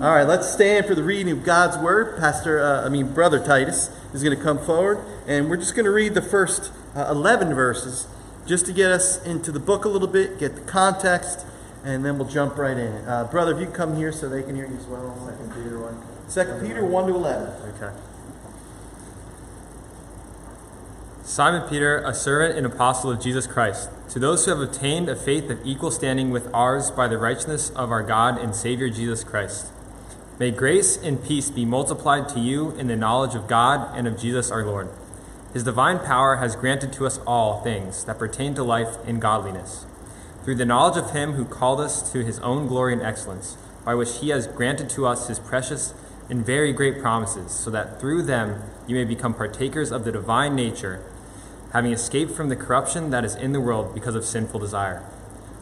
All right, let's stand for the reading of God's Word. Pastor, uh, I mean, Brother Titus is going to come forward, and we're just going to read the first uh, 11 verses just to get us into the book a little bit, get the context, and then we'll jump right in. Uh, brother, if you come here so they can hear you as well. Second Peter 1. Second Peter 1 to 11. Okay. Simon Peter, a servant and apostle of Jesus Christ, to those who have obtained a faith of equal standing with ours by the righteousness of our God and Savior Jesus Christ. May grace and peace be multiplied to you in the knowledge of God and of Jesus our Lord. His divine power has granted to us all things that pertain to life and godliness, through the knowledge of Him who called us to His own glory and excellence, by which He has granted to us His precious and very great promises, so that through them you may become partakers of the divine nature, having escaped from the corruption that is in the world because of sinful desire.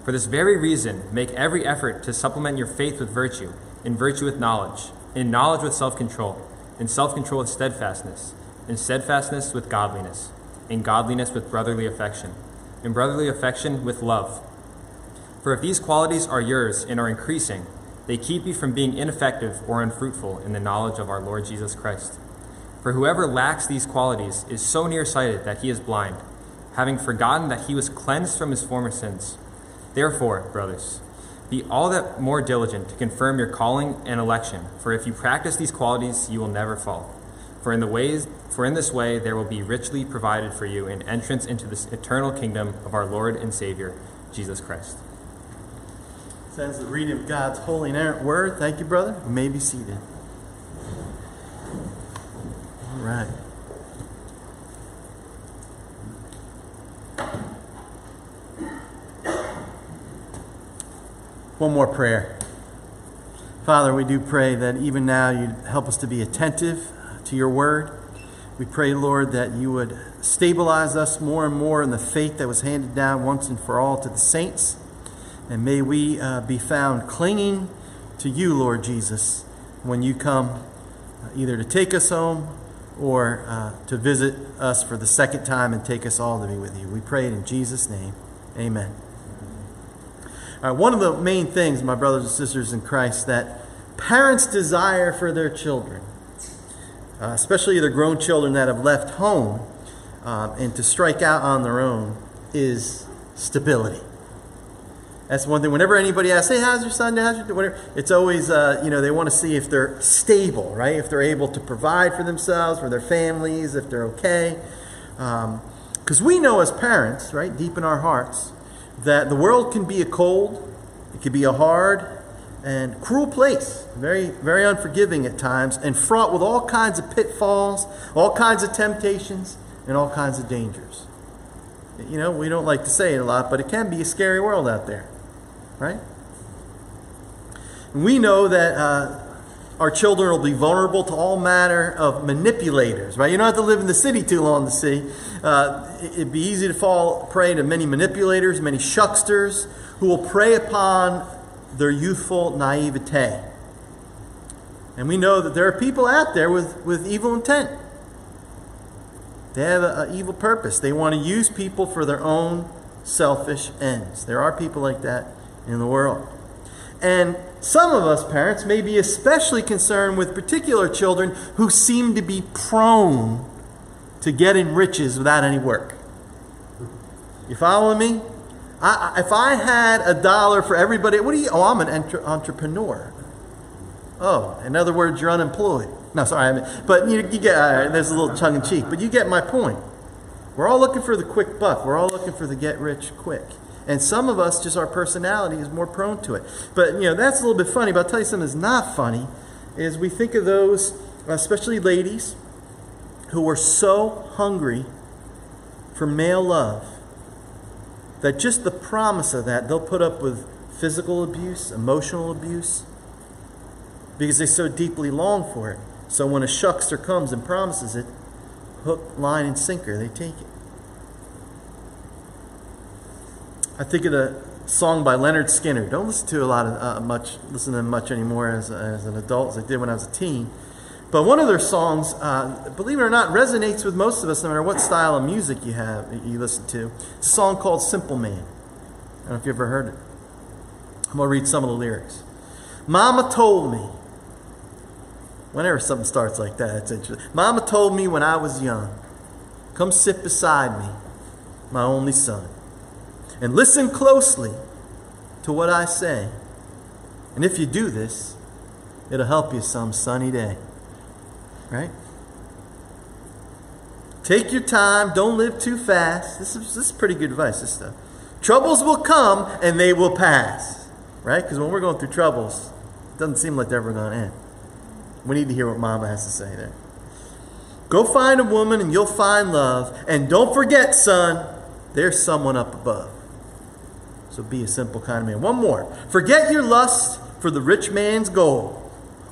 For this very reason, make every effort to supplement your faith with virtue, in virtue with knowledge, in knowledge with self control, in self control with steadfastness, in steadfastness with godliness, in godliness with brotherly affection, in brotherly affection with love. For if these qualities are yours and are increasing, they keep you from being ineffective or unfruitful in the knowledge of our Lord Jesus Christ. For whoever lacks these qualities is so nearsighted that he is blind, having forgotten that he was cleansed from his former sins. Therefore, brothers, be all that more diligent to confirm your calling and election, for if you practice these qualities, you will never fall. For in the ways for in this way there will be richly provided for you an entrance into this eternal kingdom of our Lord and Savior, Jesus Christ. Sends the reading of God's holy and inerrant word. Thank you, brother. You may be seated. All right. One more prayer. Father, we do pray that even now you'd help us to be attentive to your word. We pray, Lord, that you would stabilize us more and more in the faith that was handed down once and for all to the saints. And may we uh, be found clinging to you, Lord Jesus, when you come uh, either to take us home or uh, to visit us for the second time and take us all to be with you. We pray it in Jesus' name. Amen. Right, one of the main things, my brothers and sisters in Christ, that parents desire for their children, uh, especially their grown children that have left home um, and to strike out on their own, is stability. That's one thing. Whenever anybody asks, "Hey, how's your son? How's your whatever?" It's always, uh, you know, they want to see if they're stable, right? If they're able to provide for themselves, for their families, if they're okay. Because um, we know as parents, right, deep in our hearts, that the world can be a cold, it can be a hard and cruel place, very, very unforgiving at times, and fraught with all kinds of pitfalls, all kinds of temptations, and all kinds of dangers. You know, we don't like to say it a lot, but it can be a scary world out there right? And we know that uh, our children will be vulnerable to all manner of manipulators, right? You don't have to live in the city too long to see. Uh, it'd be easy to fall prey to many manipulators, many shucksters who will prey upon their youthful naivete. And we know that there are people out there with, with evil intent. They have an evil purpose. They want to use people for their own selfish ends. There are people like that in the world. And some of us parents may be especially concerned with particular children who seem to be prone to getting riches without any work. You following me? I, if I had a dollar for everybody, what do you? Oh, I'm an entre- entrepreneur. Oh, in other words, you're unemployed. No, sorry, I mean, but you, you get uh, there's a little tongue in cheek, but you get my point. We're all looking for the quick buck. We're all looking for the get rich quick. And some of us, just our personality is more prone to it. But, you know, that's a little bit funny. But I'll tell you something that's not funny is we think of those, especially ladies, who are so hungry for male love that just the promise of that, they'll put up with physical abuse, emotional abuse, because they so deeply long for it. So when a shuckster comes and promises it, hook, line, and sinker, they take it. I think of the song by Lynyrd Skynyrd. Don't listen to a lot of uh, much, listen to much anymore as, as an adult as I did when I was a teen. But one of their songs, uh, believe it or not, resonates with most of us, no matter what style of music you have you listen to. It's a song called "Simple Man." I don't know if you ever heard it. I'm gonna read some of the lyrics. Mama told me Whenever something starts like that, it's interesting. Mama told me when I was young, come sit beside me, my only son, and listen closely to what I say. And if you do this, it'll help you some sunny day. Right? Take your time. Don't live too fast. This is, this is pretty good advice, this stuff. Troubles will come and they will pass. Right? Because when we're going through troubles, it doesn't seem like they're ever going to end. We need to hear what Mama has to say there. Go find a woman and you'll find love. And don't forget, son, there's someone up above. So be a simple kind of man. One more. Forget your lust for the rich man's gold.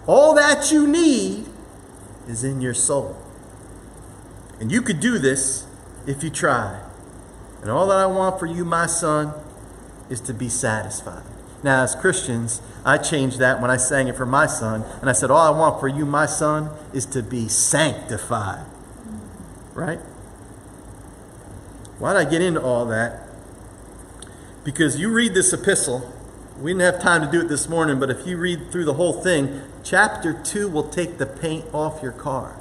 All that you need is in your soul. And you could do this if you try. And all that I want for you, my son, is to be satisfied. Now, as Christians, I changed that when I sang it for my son. And I said, All I want for you, my son, is to be sanctified. Right? Why did I get into all that? Because you read this epistle, we didn't have time to do it this morning, but if you read through the whole thing, chapter 2 will take the paint off your car.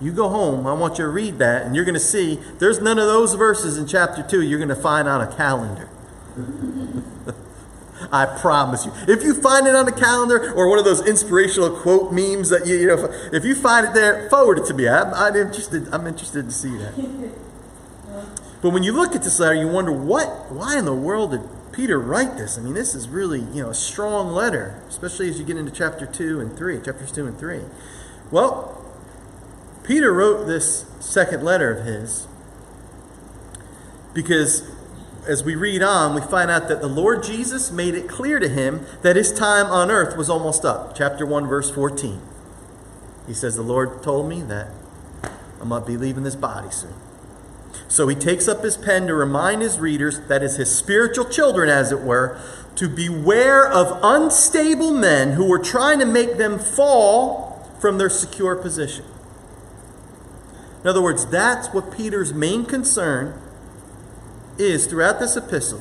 You go home, I want you to read that, and you're going to see there's none of those verses in chapter 2 you're going to find on a calendar. I promise you. If you find it on a calendar or one of those inspirational quote memes that you, you know, if you find it there, forward it to me. I'm, I'm interested. I'm interested to see that. But when you look at this letter, you wonder what, why in the world did Peter write this? I mean, this is really, you know, a strong letter, especially as you get into chapter two and three, chapters two and three. Well, Peter wrote this second letter of his because as we read on, we find out that the Lord Jesus made it clear to him that his time on earth was almost up. Chapter 1, verse 14. He says, The Lord told me that I'm going to be leaving this body soon. So he takes up his pen to remind his readers, that is, his spiritual children, as it were, to beware of unstable men who were trying to make them fall from their secure position. In other words, that's what Peter's main concern is throughout this epistle.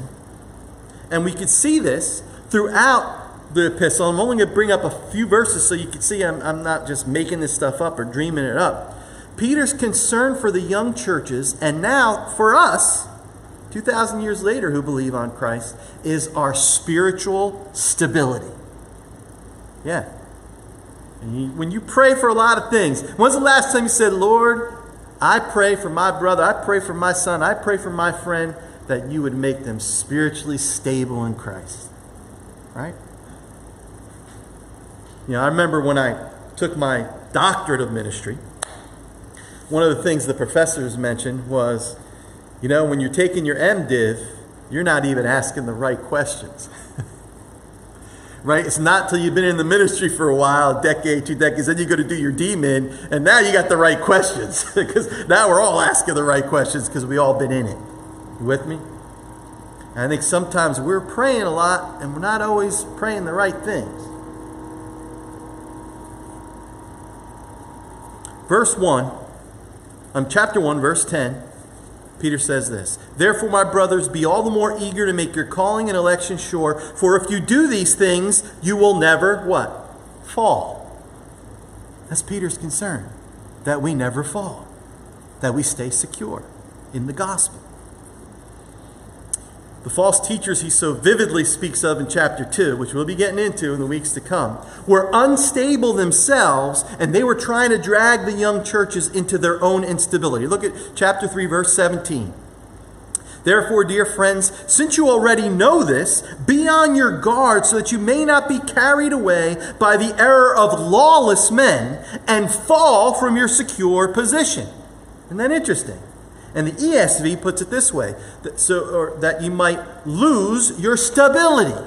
And we could see this throughout the epistle. I'm only going to bring up a few verses so you can see I'm, I'm not just making this stuff up or dreaming it up. Peter's concern for the young churches, and now for us, 2,000 years later, who believe on Christ, is our spiritual stability. Yeah. You, when you pray for a lot of things, when's the last time you said, Lord, I pray for my brother, I pray for my son, I pray for my friend that you would make them spiritually stable in Christ. Right? You know, I remember when I took my doctorate of ministry, one of the things the professors mentioned was, you know, when you're taking your MDiv, you're not even asking the right questions. right? It's not till you've been in the ministry for a while, a decade, two decades, then you go to do your DMin, and now you got the right questions. Because now we're all asking the right questions because we all been in it. You with me? I think sometimes we're praying a lot and we're not always praying the right things. Verse 1, um, chapter 1, verse 10. Peter says this Therefore, my brothers, be all the more eager to make your calling and election sure, for if you do these things, you will never what? Fall. That's Peter's concern. That we never fall. That we stay secure in the gospel. The false teachers he so vividly speaks of in chapter 2, which we'll be getting into in the weeks to come, were unstable themselves and they were trying to drag the young churches into their own instability. Look at chapter 3, verse 17. Therefore, dear friends, since you already know this, be on your guard so that you may not be carried away by the error of lawless men and fall from your secure position. Isn't that interesting? And the ESV puts it this way that, so, or, that you might lose your stability.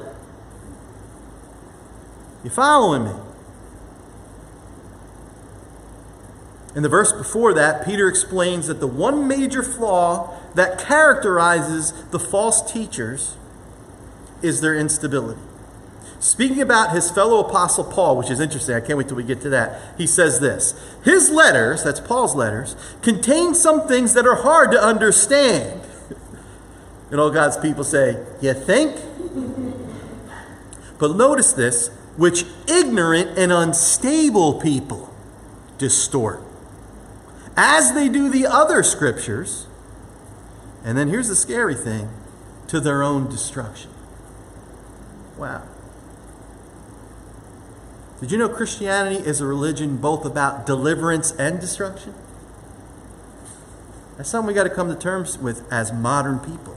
You following me? In the verse before that, Peter explains that the one major flaw that characterizes the false teachers is their instability. Speaking about his fellow apostle Paul, which is interesting, I can't wait till we get to that, he says this His letters, that's Paul's letters, contain some things that are hard to understand. And all God's people say, You think? But notice this which ignorant and unstable people distort, as they do the other scriptures. And then here's the scary thing to their own destruction. Wow. Did you know Christianity is a religion both about deliverance and destruction? That's something we got to come to terms with as modern people.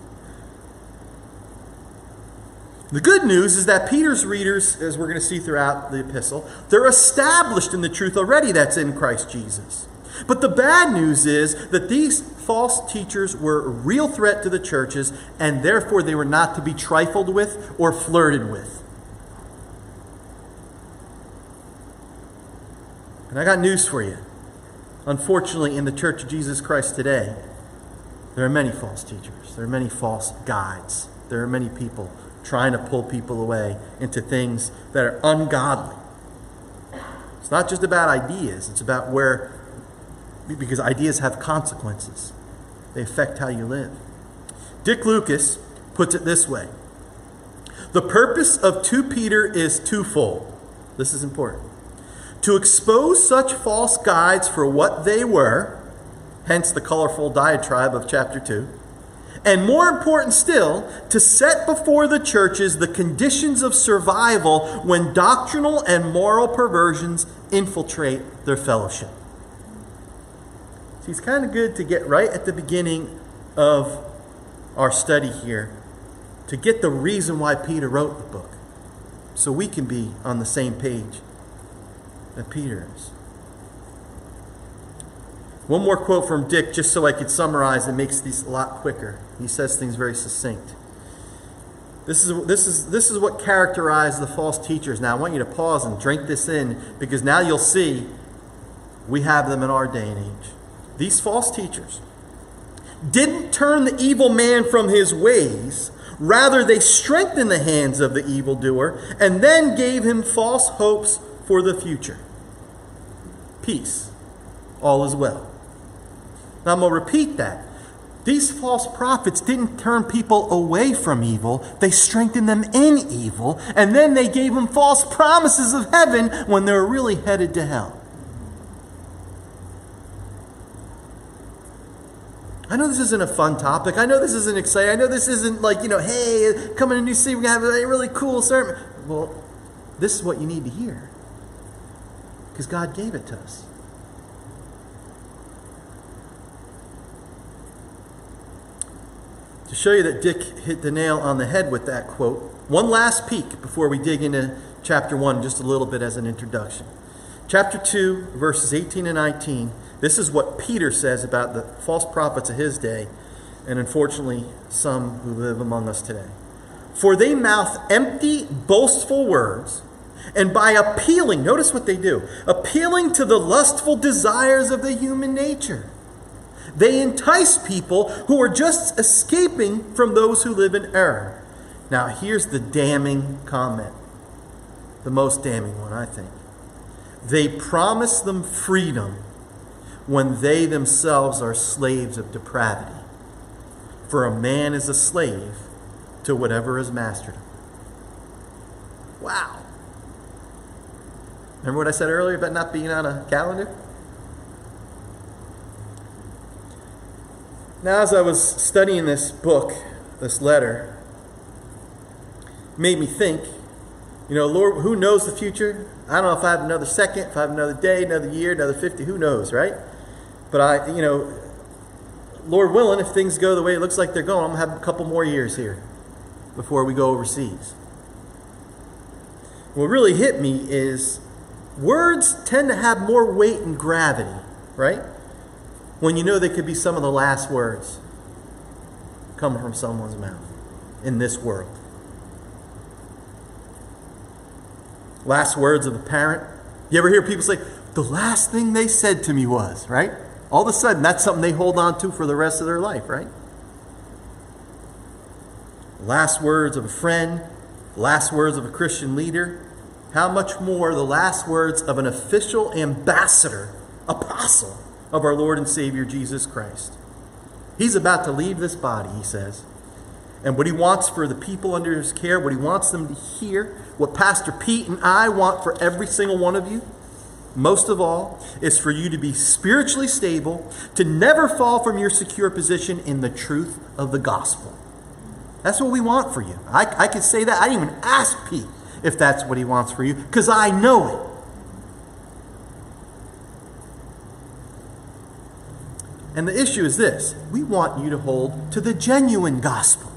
The good news is that Peter's readers, as we're going to see throughout the epistle, they're established in the truth already that's in Christ Jesus. But the bad news is that these false teachers were a real threat to the churches, and therefore they were not to be trifled with or flirted with. And I got news for you. Unfortunately, in the Church of Jesus Christ today, there are many false teachers, there are many false guides, there are many people trying to pull people away into things that are ungodly. It's not just about ideas, it's about where, because ideas have consequences, they affect how you live. Dick Lucas puts it this way The purpose of 2 Peter is twofold. This is important. To expose such false guides for what they were, hence the colorful diatribe of chapter 2 and more important still, to set before the churches the conditions of survival when doctrinal and moral perversions infiltrate their fellowship. See, it's kind of good to get right at the beginning of our study here to get the reason why Peter wrote the book so we can be on the same page is. One more quote from Dick, just so I could summarize it makes these a lot quicker. He says things very succinct. This is, this, is, this is what characterized the false teachers. Now, I want you to pause and drink this in because now you'll see we have them in our day and age. These false teachers didn't turn the evil man from his ways, rather, they strengthened the hands of the evildoer and then gave him false hopes for the future. Peace. All is well. Now I'm going to repeat that. These false prophets didn't turn people away from evil, they strengthened them in evil, and then they gave them false promises of heaven when they were really headed to hell. I know this isn't a fun topic. I know this isn't exciting. I know this isn't like, you know, hey, coming to New City, we're going to have a really cool sermon. Well, this is what you need to hear because God gave it to us. To show you that Dick hit the nail on the head with that quote, one last peek before we dig into chapter 1 just a little bit as an introduction. Chapter 2, verses 18 and 19, this is what Peter says about the false prophets of his day, and unfortunately, some who live among us today. For they mouth empty, boastful words, and by appealing, notice what they do appealing to the lustful desires of the human nature they entice people who are just escaping from those who live in error. Now, here's the damning comment, the most damning one, I think. They promise them freedom when they themselves are slaves of depravity. For a man is a slave to whatever has mastered him. Wow. Remember what I said earlier about not being on a calendar? Now, as I was studying this book, this letter, made me think, you know, Lord, who knows the future? I don't know if I have another second, if I have another day, another year, another 50, who knows, right? But I, you know, Lord willing, if things go the way it looks like they're going, I'm going to have a couple more years here before we go overseas. What really hit me is words tend to have more weight and gravity, right? when you know they could be some of the last words coming from someone's mouth in this world. Last words of a parent. You ever hear people say, the last thing they said to me was, right? All of a sudden, that's something they hold on to for the rest of their life, right? Last words of a friend, last words of a Christian leader. How much more the last words of an official ambassador, apostle of our Lord and Savior Jesus Christ. He's about to leave this body, he says. and what he wants for the people under his care, what he wants them to hear, what Pastor Pete and I want for every single one of you, most of all, is for you to be spiritually stable, to never fall from your secure position in the truth of the gospel. That's what we want for you. I, I could say that. I didn't even ask Pete if that's what he wants for you, because I know it. And the issue is this we want you to hold to the genuine gospel.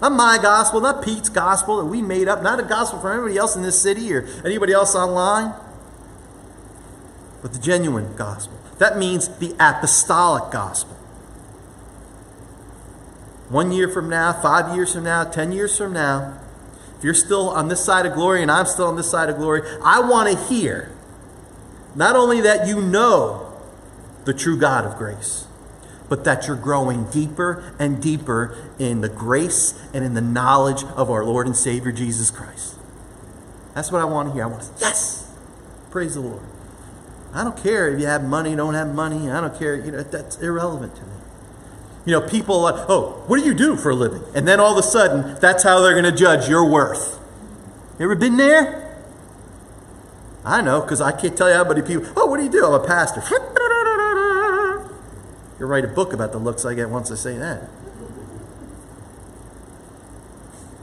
Not my gospel, not Pete's gospel that we made up, not a gospel for anybody else in this city or anybody else online, but the genuine gospel. That means the apostolic gospel. One year from now, five years from now, ten years from now, if you're still on this side of glory and I'm still on this side of glory, I want to hear not only that you know the true God of grace, but that you're growing deeper and deeper in the grace and in the knowledge of our Lord and Savior Jesus Christ. That's what I want to hear. I want to, yes, praise the Lord. I don't care if you have money, don't have money. I don't care. You know, that's irrelevant to me. You know, people like, oh, what do you do for a living? And then all of a sudden, that's how they're going to judge your worth. Ever been there? I know, because I can't tell you how many people, oh, what do you do? I'm a pastor. You'll write a book about the looks I get once I say that.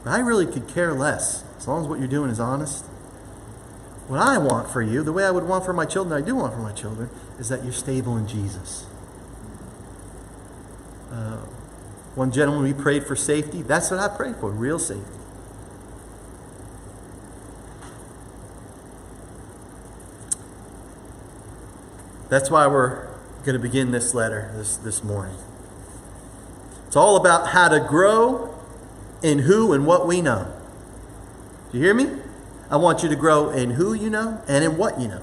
I really could care less, as long as what you're doing is honest. What I want for you, the way I would want for my children, I do want for my children, is that you're stable in Jesus. Uh, one gentleman, we prayed for safety. That's what I prayed for, real safety. That's why we're going to begin this letter this, this morning. It's all about how to grow in who and what we know. Do you hear me? I want you to grow in who you know and in what you know.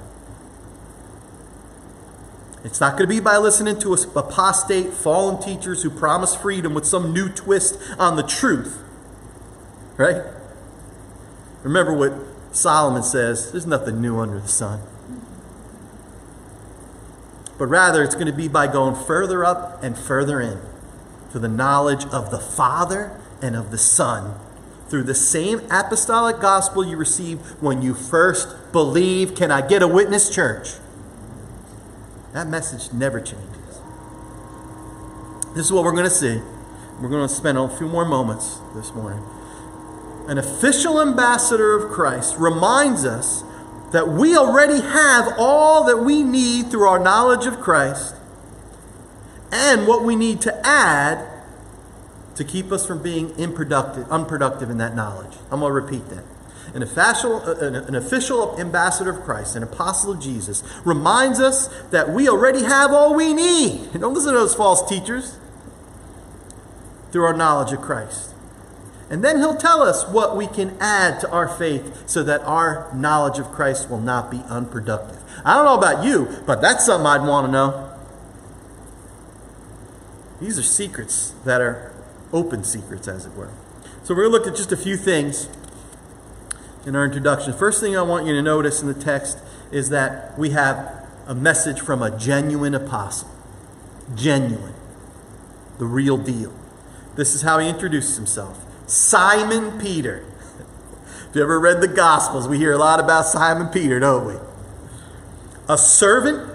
It's not going to be by listening to apostate, fallen teachers who promise freedom with some new twist on the truth. Right? Remember what Solomon says there's nothing new under the sun. But rather, it's going to be by going further up and further in to the knowledge of the Father and of the Son through the same apostolic gospel you received when you first believed. Can I get a witness, church? That message never changes. This is what we're going to see. We're going to spend a few more moments this morning. An official ambassador of Christ reminds us that we already have all that we need through our knowledge of Christ and what we need to add to keep us from being unproductive, in that knowledge. I'm going to repeat that. An official, an official ambassador of Christ, an apostle of Jesus, reminds us that we already have all we need. Don't listen to those false teachers through our knowledge of Christ. And then he'll tell us what we can add to our faith so that our knowledge of Christ will not be unproductive. I don't know about you, but that's something I'd want to know. These are secrets that are open secrets, as it were. So we're going to look at just a few things in our introduction. First thing I want you to notice in the text is that we have a message from a genuine apostle. Genuine. The real deal. This is how he introduces himself Simon Peter. If you ever read the Gospels, we hear a lot about Simon Peter, don't we? A servant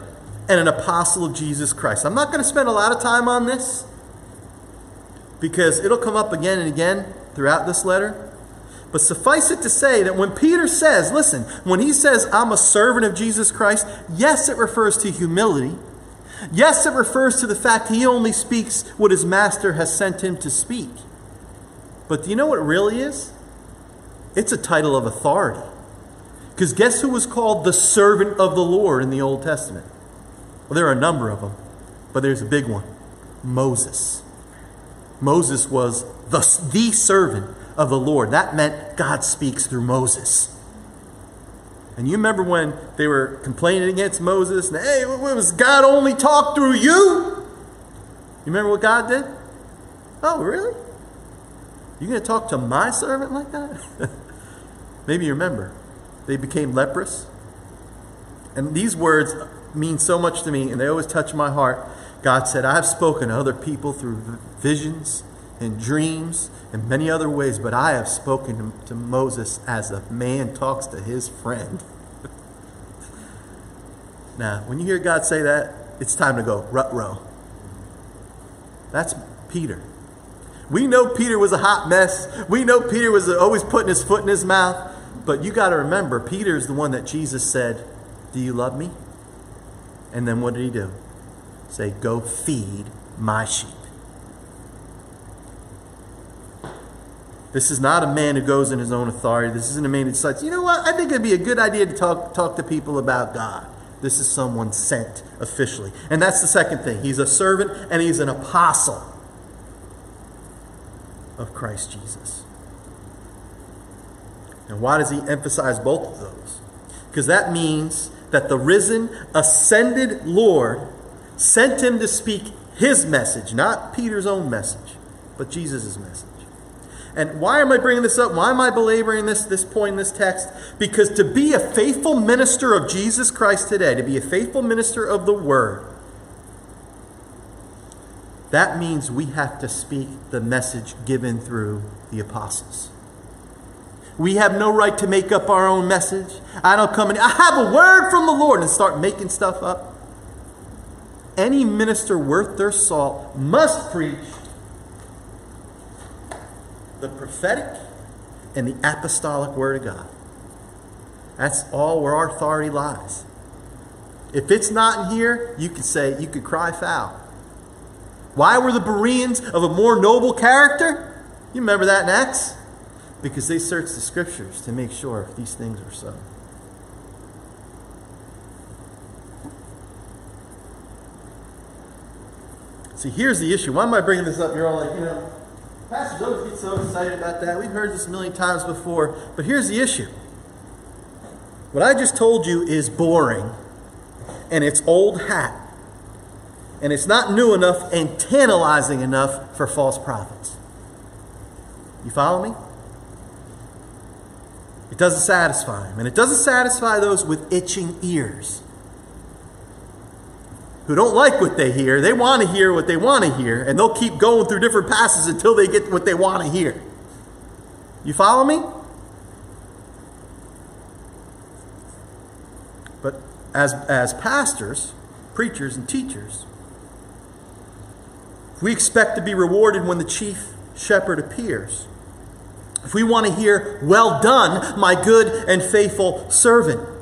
and an apostle of Jesus Christ. I'm not going to spend a lot of time on this because it'll come up again and again throughout this letter. But suffice it to say that when Peter says, listen, when he says, I'm a servant of Jesus Christ, yes, it refers to humility. Yes, it refers to the fact he only speaks what his master has sent him to speak. But do you know what it really is? It's a title of authority. Because guess who was called the servant of the Lord in the Old Testament? Well, there are a number of them, but there's a big one Moses. Moses was the, the servant of the Lord. That meant God speaks through Moses. And you remember when they were complaining against Moses, and hey, was God only talk through you? You remember what God did? Oh, really? You going to talk to my servant like that? Maybe you remember. They became leprous. And these words mean so much to me, and they always touch my heart. God said, I have spoken to other people through visions in dreams, and many other ways, but I have spoken to, to Moses as a man talks to his friend. now, when you hear God say that, it's time to go, rut row. That's Peter. We know Peter was a hot mess. We know Peter was always putting his foot in his mouth. But you got to remember, Peter is the one that Jesus said, Do you love me? And then what did he do? Say, Go feed my sheep. This is not a man who goes in his own authority. This isn't a man who decides, you know what, I think it'd be a good idea to talk, talk to people about God. This is someone sent officially. And that's the second thing. He's a servant and he's an apostle of Christ Jesus. And why does he emphasize both of those? Because that means that the risen, ascended Lord sent him to speak his message, not Peter's own message, but Jesus' message. And why am I bringing this up? Why am I belaboring this, this point in this text? Because to be a faithful minister of Jesus Christ today, to be a faithful minister of the Word, that means we have to speak the message given through the apostles. We have no right to make up our own message. I don't come and I have a word from the Lord and start making stuff up. Any minister worth their salt must preach the prophetic and the apostolic word of God. That's all where our authority lies. If it's not in here, you could say, you could cry foul. Why were the Bereans of a more noble character? You remember that in Acts? Because they searched the scriptures to make sure if these things were so. See, here's the issue. Why am I bringing this up? You're all like, you know, pastors always get so excited about that. We've heard this a million times before. But here's the issue. What I just told you is boring, and it's old hat, and it's not new enough and tantalizing enough for false prophets. You follow me? It doesn't satisfy them, and it doesn't satisfy those with itching ears who don't like what they hear. They want to hear what they want to hear, and they'll keep going through different passages until they get what they want to hear. You follow me? But as, as pastors, preachers, and teachers, we expect to be rewarded when the chief shepherd appears, if we want to hear, Well done, my good and faithful servant,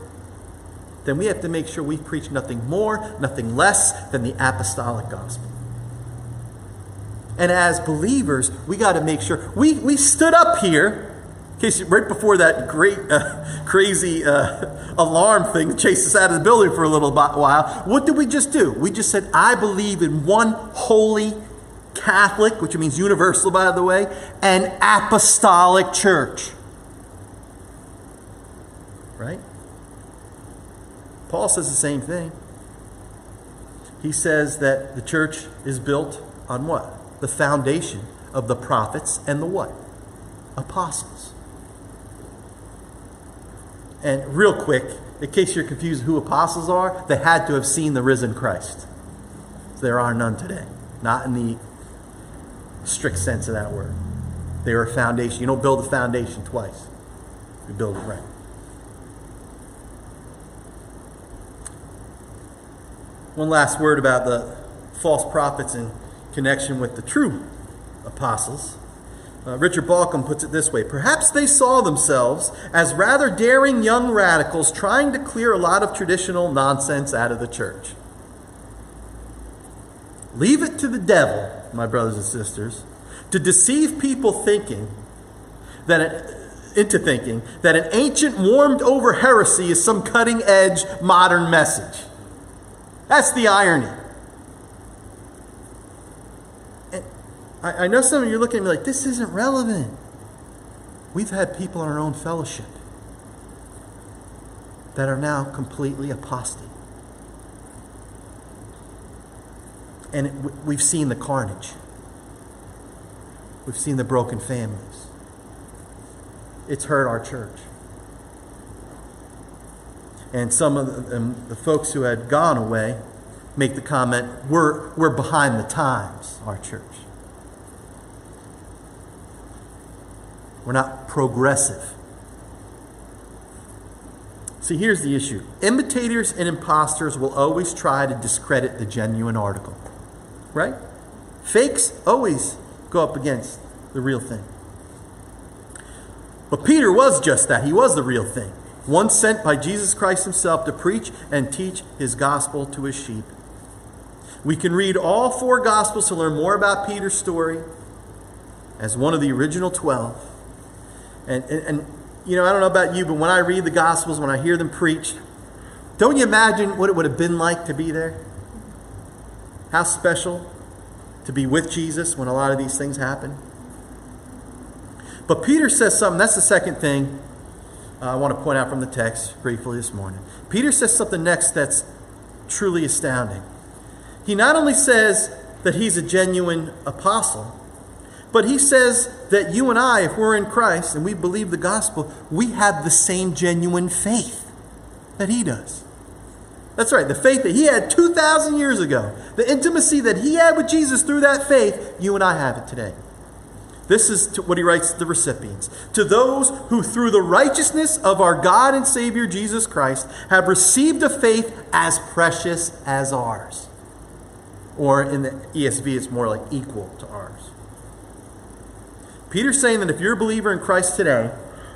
then we have to make sure we preach nothing more, nothing less than the apostolic gospel. And as believers, we got to make sure we, we stood up here. Case right before that great, uh, crazy uh, alarm thing chased us out of the building for a little while, what did we just do? We just said, I believe in one holy Catholic, which means universal, by the way, and apostolic church. Right? Paul says the same thing. He says that the church is built on what? The foundation of the prophets and the what? Apostles. And real quick, in case you're confused who apostles are, they had to have seen the risen Christ. There are none today. Not in the strict sense of that word. They are a foundation. You don't build a foundation twice, you build it right. One last word about the false prophets in connection with the true apostles. Uh, Richard Bauckham puts it this way Perhaps they saw themselves as rather daring young radicals trying to clear a lot of traditional nonsense out of the church. Leave it to the devil, my brothers and sisters, to deceive people thinking that it, into thinking that an ancient warmed over heresy is some cutting edge modern message. That's the irony. I, know some of you are looking at me like, this isn't relevant. We've had people in our own fellowship that are now completely apostate. And we've seen the carnage. We've seen the broken families. It's hurt our church and some of the, the folks who had gone away make the comment, we're, we're behind the times, our church. We're not progressive. See, here's the issue imitators and imposters will always try to discredit the genuine article, right? Fakes always go up against the real thing. But Peter was just that. He was the real thing. One sent by Jesus Christ himself to preach and teach his gospel to his sheep. We can read all four gospels to learn more about Peter's story as one of the original 12. And, and, and, you know, I don't know about you, but when I read the gospels, when I hear them preached, don't you imagine what it would have been like to be there? How special to be with Jesus when a lot of these things happen. But Peter says something, that's the second thing Uh, I want to point out from the text briefly this morning. Peter says something next that's truly astounding. He not only says that he's a genuine apostle, but he says that you and I, if we're in Christ and we believe the gospel, we have the same genuine faith that he does. That's right, the faith that he had 2,000 years ago, the intimacy that he had with Jesus through that faith, you and I have it today. This is what he writes to the recipients. To those who, through the righteousness of our God and Savior Jesus Christ, have received a faith as precious as ours. Or in the ESV, it's more like equal to ours. Peter's saying that if you're a believer in Christ today,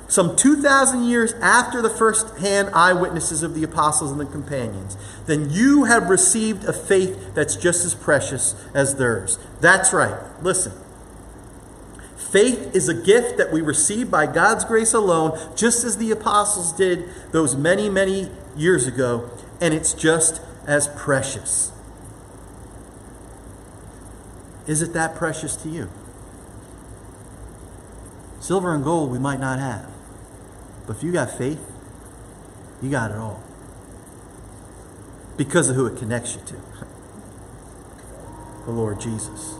some 2,000 years after the first hand eyewitnesses of the apostles and the companions, then you have received a faith that's just as precious as theirs. That's right. Listen. Faith is a gift that we receive by God's grace alone, just as the apostles did those many, many years ago, and it's just as precious. Is it that precious to you? Silver and gold we might not have. But if you got faith, you got it all. Because of who it connects you to the Lord Jesus.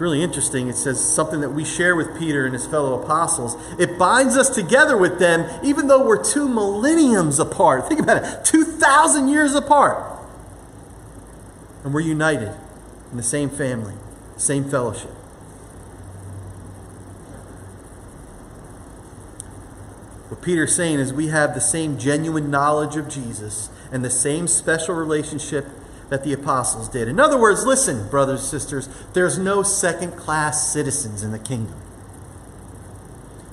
Really interesting. It says something that we share with Peter and his fellow apostles. It binds us together with them, even though we're two millenniums apart. Think about it 2,000 years apart. And we're united in the same family, same fellowship. What Peter's saying is we have the same genuine knowledge of Jesus and the same special relationship that the apostles did. In other words, listen, brothers and sisters, there's no second class citizens in the kingdom.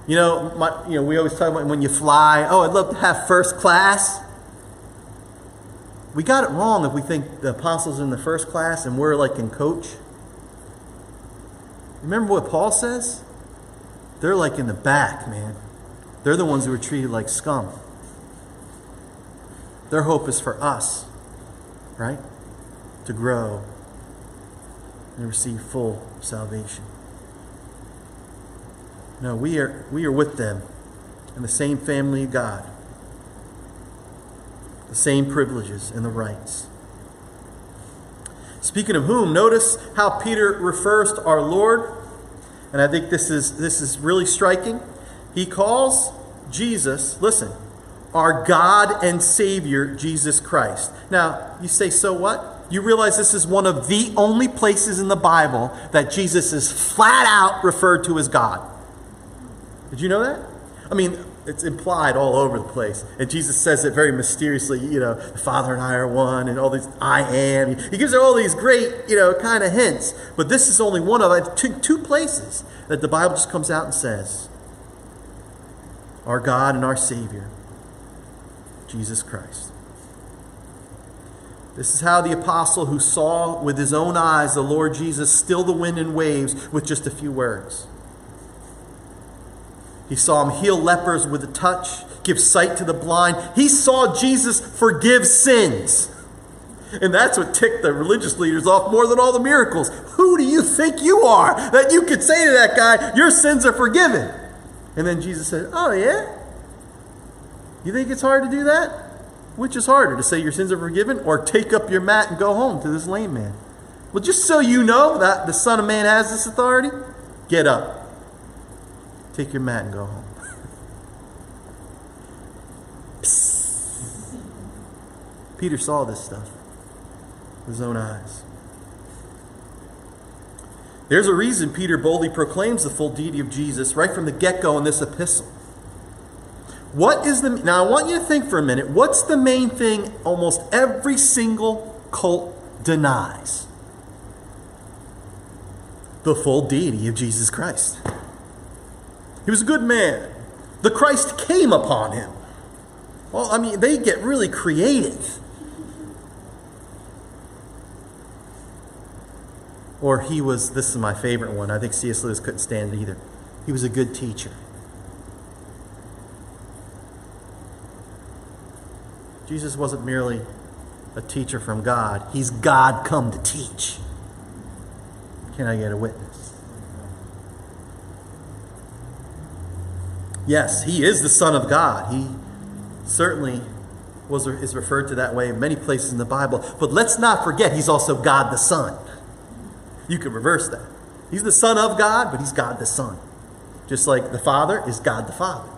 You know, my, you know, we always talk about when you fly, oh, I'd love to have first class. We got it wrong if we think the apostles are in the first class and we're like in coach. Remember what Paul says? They're like in the back, man. They're the ones who were treated like scum. Their hope is for us, right? To grow and receive full salvation. No, we are, we are with them in the same family of God, the same privileges and the rights. Speaking of whom, notice how Peter refers to our Lord, and I think this is, this is really striking. He calls Jesus, listen, our God and Savior, Jesus Christ. Now, you say, so what? You realize this is one of the only places in the Bible that Jesus is flat out referred to as God. Did you know that? I mean, it's implied all over the place. And Jesus says it very mysteriously, you know, the Father and I are one, and all these I am. He gives her all these great, you know, kind of hints. But this is only one of uh, two, two places that the Bible just comes out and says, our God and our Savior, Jesus Christ. This is how the apostle who saw with his own eyes the Lord Jesus still the wind and waves with just a few words. He saw him heal lepers with a touch, give sight to the blind. He saw Jesus forgive sins. And that's what ticked the religious leaders off more than all the miracles. Who do you think you are that you could say to that guy, Your sins are forgiven? And then Jesus said, Oh, yeah? You think it's hard to do that? Which is harder, to say your sins are forgiven or take up your mat and go home to this lame man? Well, just so you know that the Son of Man has this authority, get up. Take your mat and go home. Peter saw this stuff with his own eyes. There's a reason Peter boldly proclaims the full deity of Jesus right from the get go in this epistle. What is the now? I want you to think for a minute. What's the main thing almost every single cult denies? The full deity of Jesus Christ. He was a good man. The Christ came upon him. Well, I mean, they get really creative. Or he was, this is my favorite one. I think C.S. Lewis couldn't stand it either. He was a good teacher. Jesus wasn't merely a teacher from God, he's God come to teach. Can I get a witness? Yes, he is the Son of God. He certainly was, is referred to that way in many places in the Bible. But let's not forget, he's also God the Son. You can reverse that. He's the Son of God, but he's God the Son. Just like the Father is God the Father.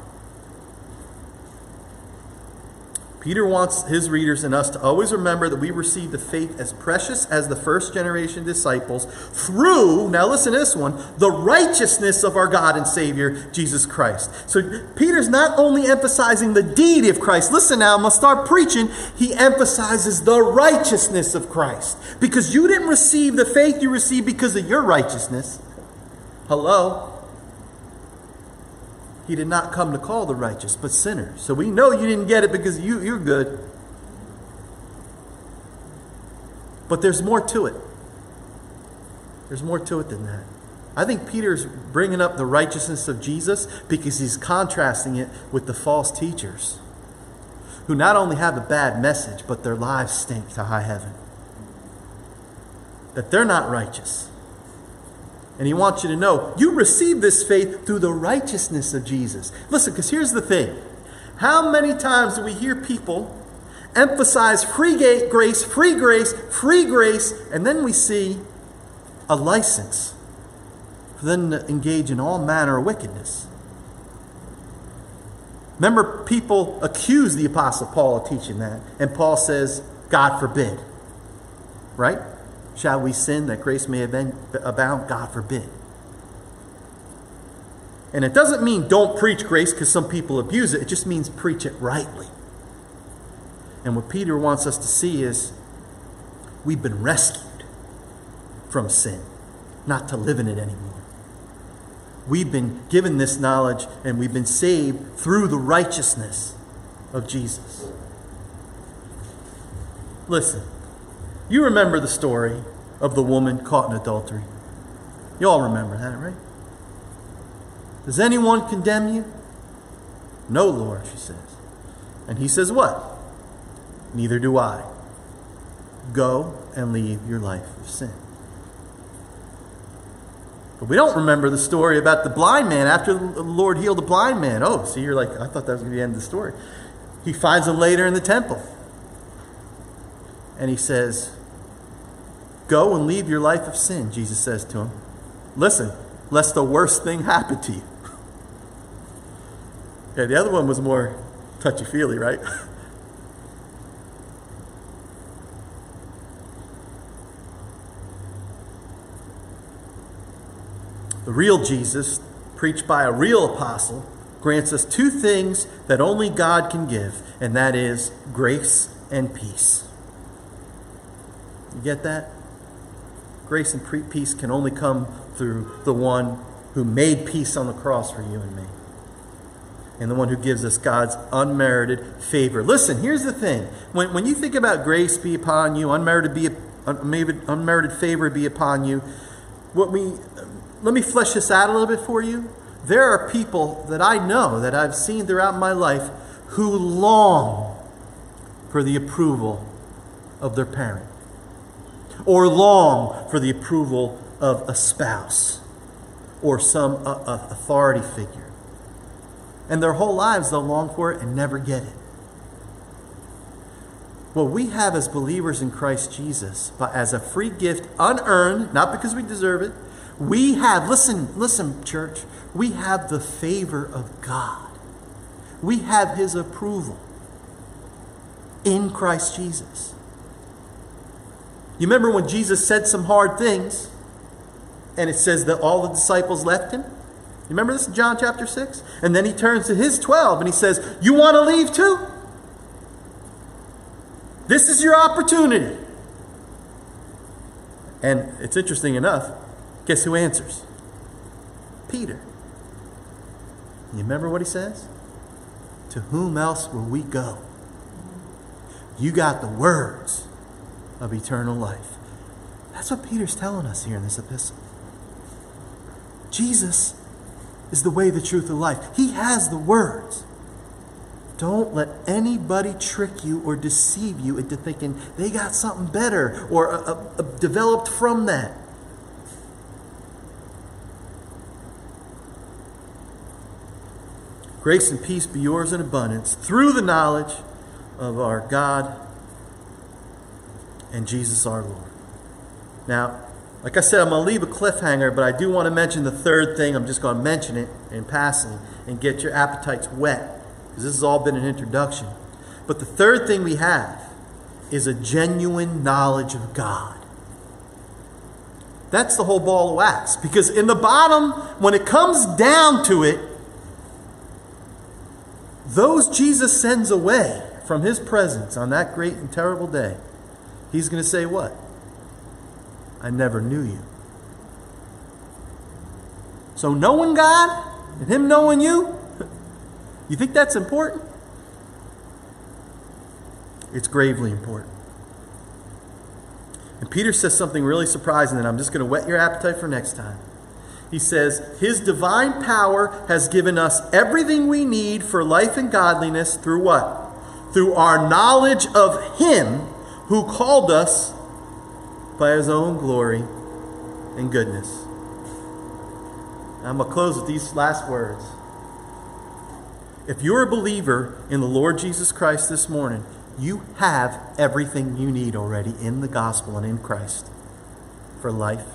Peter wants his readers and us to always remember that we received the faith as precious as the first generation disciples through, now listen to this one, the righteousness of our God and Savior, Jesus Christ. So Peter's not only emphasizing the deity of Christ, listen now, I'm going to start preaching. He emphasizes the righteousness of Christ. Because you didn't receive the faith you received because of your righteousness. Hello? He did not come to call the righteous, but sinners. So we know you didn't get it because you, you're good. But there's more to it. There's more to it than that. I think Peter's bringing up the righteousness of Jesus because he's contrasting it with the false teachers who not only have a bad message, but their lives stink to high heaven. That they're not righteous. And he wants you to know you receive this faith through the righteousness of Jesus. Listen, because here's the thing how many times do we hear people emphasize free grace, free grace, free grace, and then we see a license for them to engage in all manner of wickedness? Remember, people accuse the Apostle Paul of teaching that, and Paul says, God forbid. Right? Shall we sin that grace may abound? God forbid. And it doesn't mean don't preach grace because some people abuse it. It just means preach it rightly. And what Peter wants us to see is we've been rescued from sin, not to live in it anymore. We've been given this knowledge and we've been saved through the righteousness of Jesus. Listen. You remember the story of the woman caught in adultery. You all remember that, right? Does anyone condemn you? No, Lord, she says. And he says, What? Neither do I. Go and leave your life of sin. But we don't remember the story about the blind man after the Lord healed the blind man. Oh, see, you're like, I thought that was going to be the end of the story. He finds him later in the temple. And he says, Go and leave your life of sin, Jesus says to him. Listen, lest the worst thing happen to you. Okay, the other one was more touchy feely, right? the real Jesus, preached by a real apostle, grants us two things that only God can give, and that is grace and peace. You get that? Grace and peace can only come through the one who made peace on the cross for you and me. And the one who gives us God's unmerited favor. Listen, here's the thing. When, when you think about grace be upon you, unmerited, be, unmerited favor be upon you, what we, let me flesh this out a little bit for you. There are people that I know, that I've seen throughout my life, who long for the approval of their parent or long for the approval of a spouse or some uh, authority figure. And their whole lives they'll long for it and never get it. What we have as believers in Christ Jesus, but as a free gift, unearned, not because we deserve it, we have, listen, listen, church, we have the favor of God. We have His approval in Christ Jesus. You remember when Jesus said some hard things and it says that all the disciples left him. You remember this in John chapter 6? And then he turns to his 12 and he says, You want to leave too? This is your opportunity. And it's interesting enough, guess who answers? Peter. You remember what he says? To whom else will we go? You got the words of eternal life. That's what Peter's telling us here in this epistle. Jesus is the way, the truth, and life. He has the words. Don't let anybody trick you or deceive you into thinking they got something better or uh, uh, developed from that. Grace and peace be yours in abundance through the knowledge of our God and Jesus our Lord. Now, like I said, I'm going to leave a cliffhanger, but I do want to mention the third thing. I'm just going to mention it in passing and get your appetites whet because this has all been an introduction. But the third thing we have is a genuine knowledge of God. That's the whole ball of wax. Because in the bottom, when it comes down to it, those Jesus sends away from his presence on that great and terrible day, he's going to say, What? I never knew you. So, knowing God and Him knowing you, you think that's important? It's gravely important. And Peter says something really surprising that I'm just going to whet your appetite for next time. He says, His divine power has given us everything we need for life and godliness through what? Through our knowledge of Him who called us by his own glory and goodness. I'm going to close with these last words. If you're a believer in the Lord Jesus Christ this morning, you have everything you need already in the gospel and in Christ for life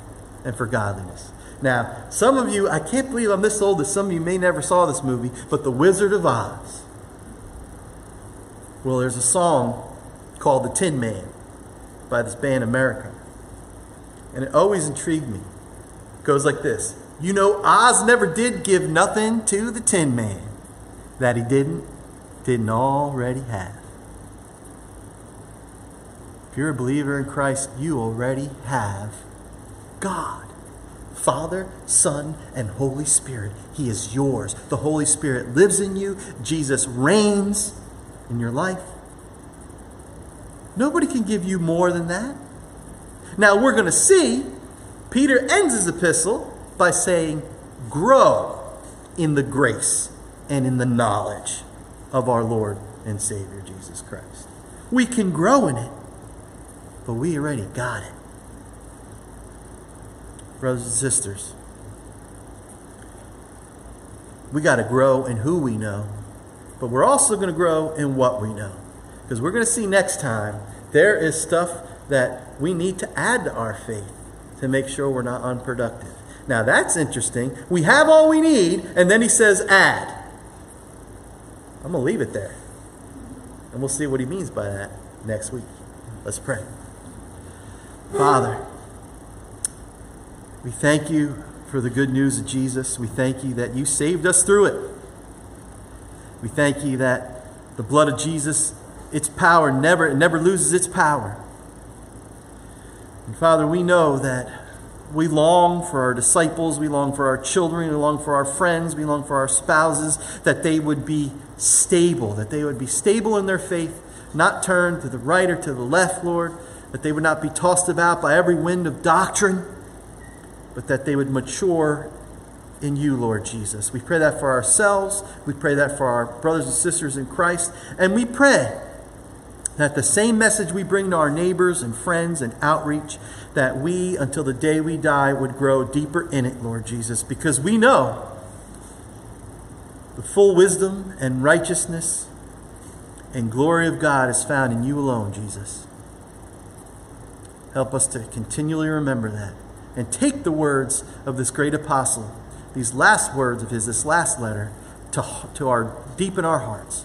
and for godliness. Now, some of you, I can't believe I'm this old that some of you may never saw this movie, but The Wizard of Oz. Well, there's a song called The Tin Man by this band America. And it always intrigued me. It goes like this You know, Oz never did give nothing to the Tin Man that he didn't, didn't already have. If you're a believer in Christ, you already have God. Father, Son, and Holy Spirit. He is yours. The Holy Spirit lives in you. Jesus reigns in your life. Nobody can give you more than that. Now we're going to see Peter ends his epistle by saying, Grow in the grace and in the knowledge of our Lord and Savior Jesus Christ. We can grow in it, but we already got it. Brothers and sisters, we got to grow in who we know, but we're also going to grow in what we know. Because we're going to see next time there is stuff that we need to add to our faith to make sure we're not unproductive. Now that's interesting. We have all we need, and then he says add. I'm going to leave it there. And we'll see what he means by that next week. Let's pray. Father, we thank you for the good news of Jesus. We thank you that you saved us through it. We thank you that the blood of Jesus, its power never, it never loses its power. And Father, we know that we long for our disciples, we long for our children, we long for our friends, we long for our spouses, that they would be stable, that they would be stable in their faith, not turn to the right or to the left, Lord, that they would not be tossed about by every wind of doctrine, but that they would mature in you, Lord Jesus. We pray that for ourselves, we pray that for our brothers and sisters in Christ, and we pray that the same message we bring to our neighbors and friends and outreach, that we, until the day we die, would grow deeper in it, Lord Jesus, because we know the full wisdom and righteousness and glory of God is found in you alone, Jesus. Help us to continually remember that and take the words of this great apostle, these last words of his, this last letter, to, to our deep in our hearts.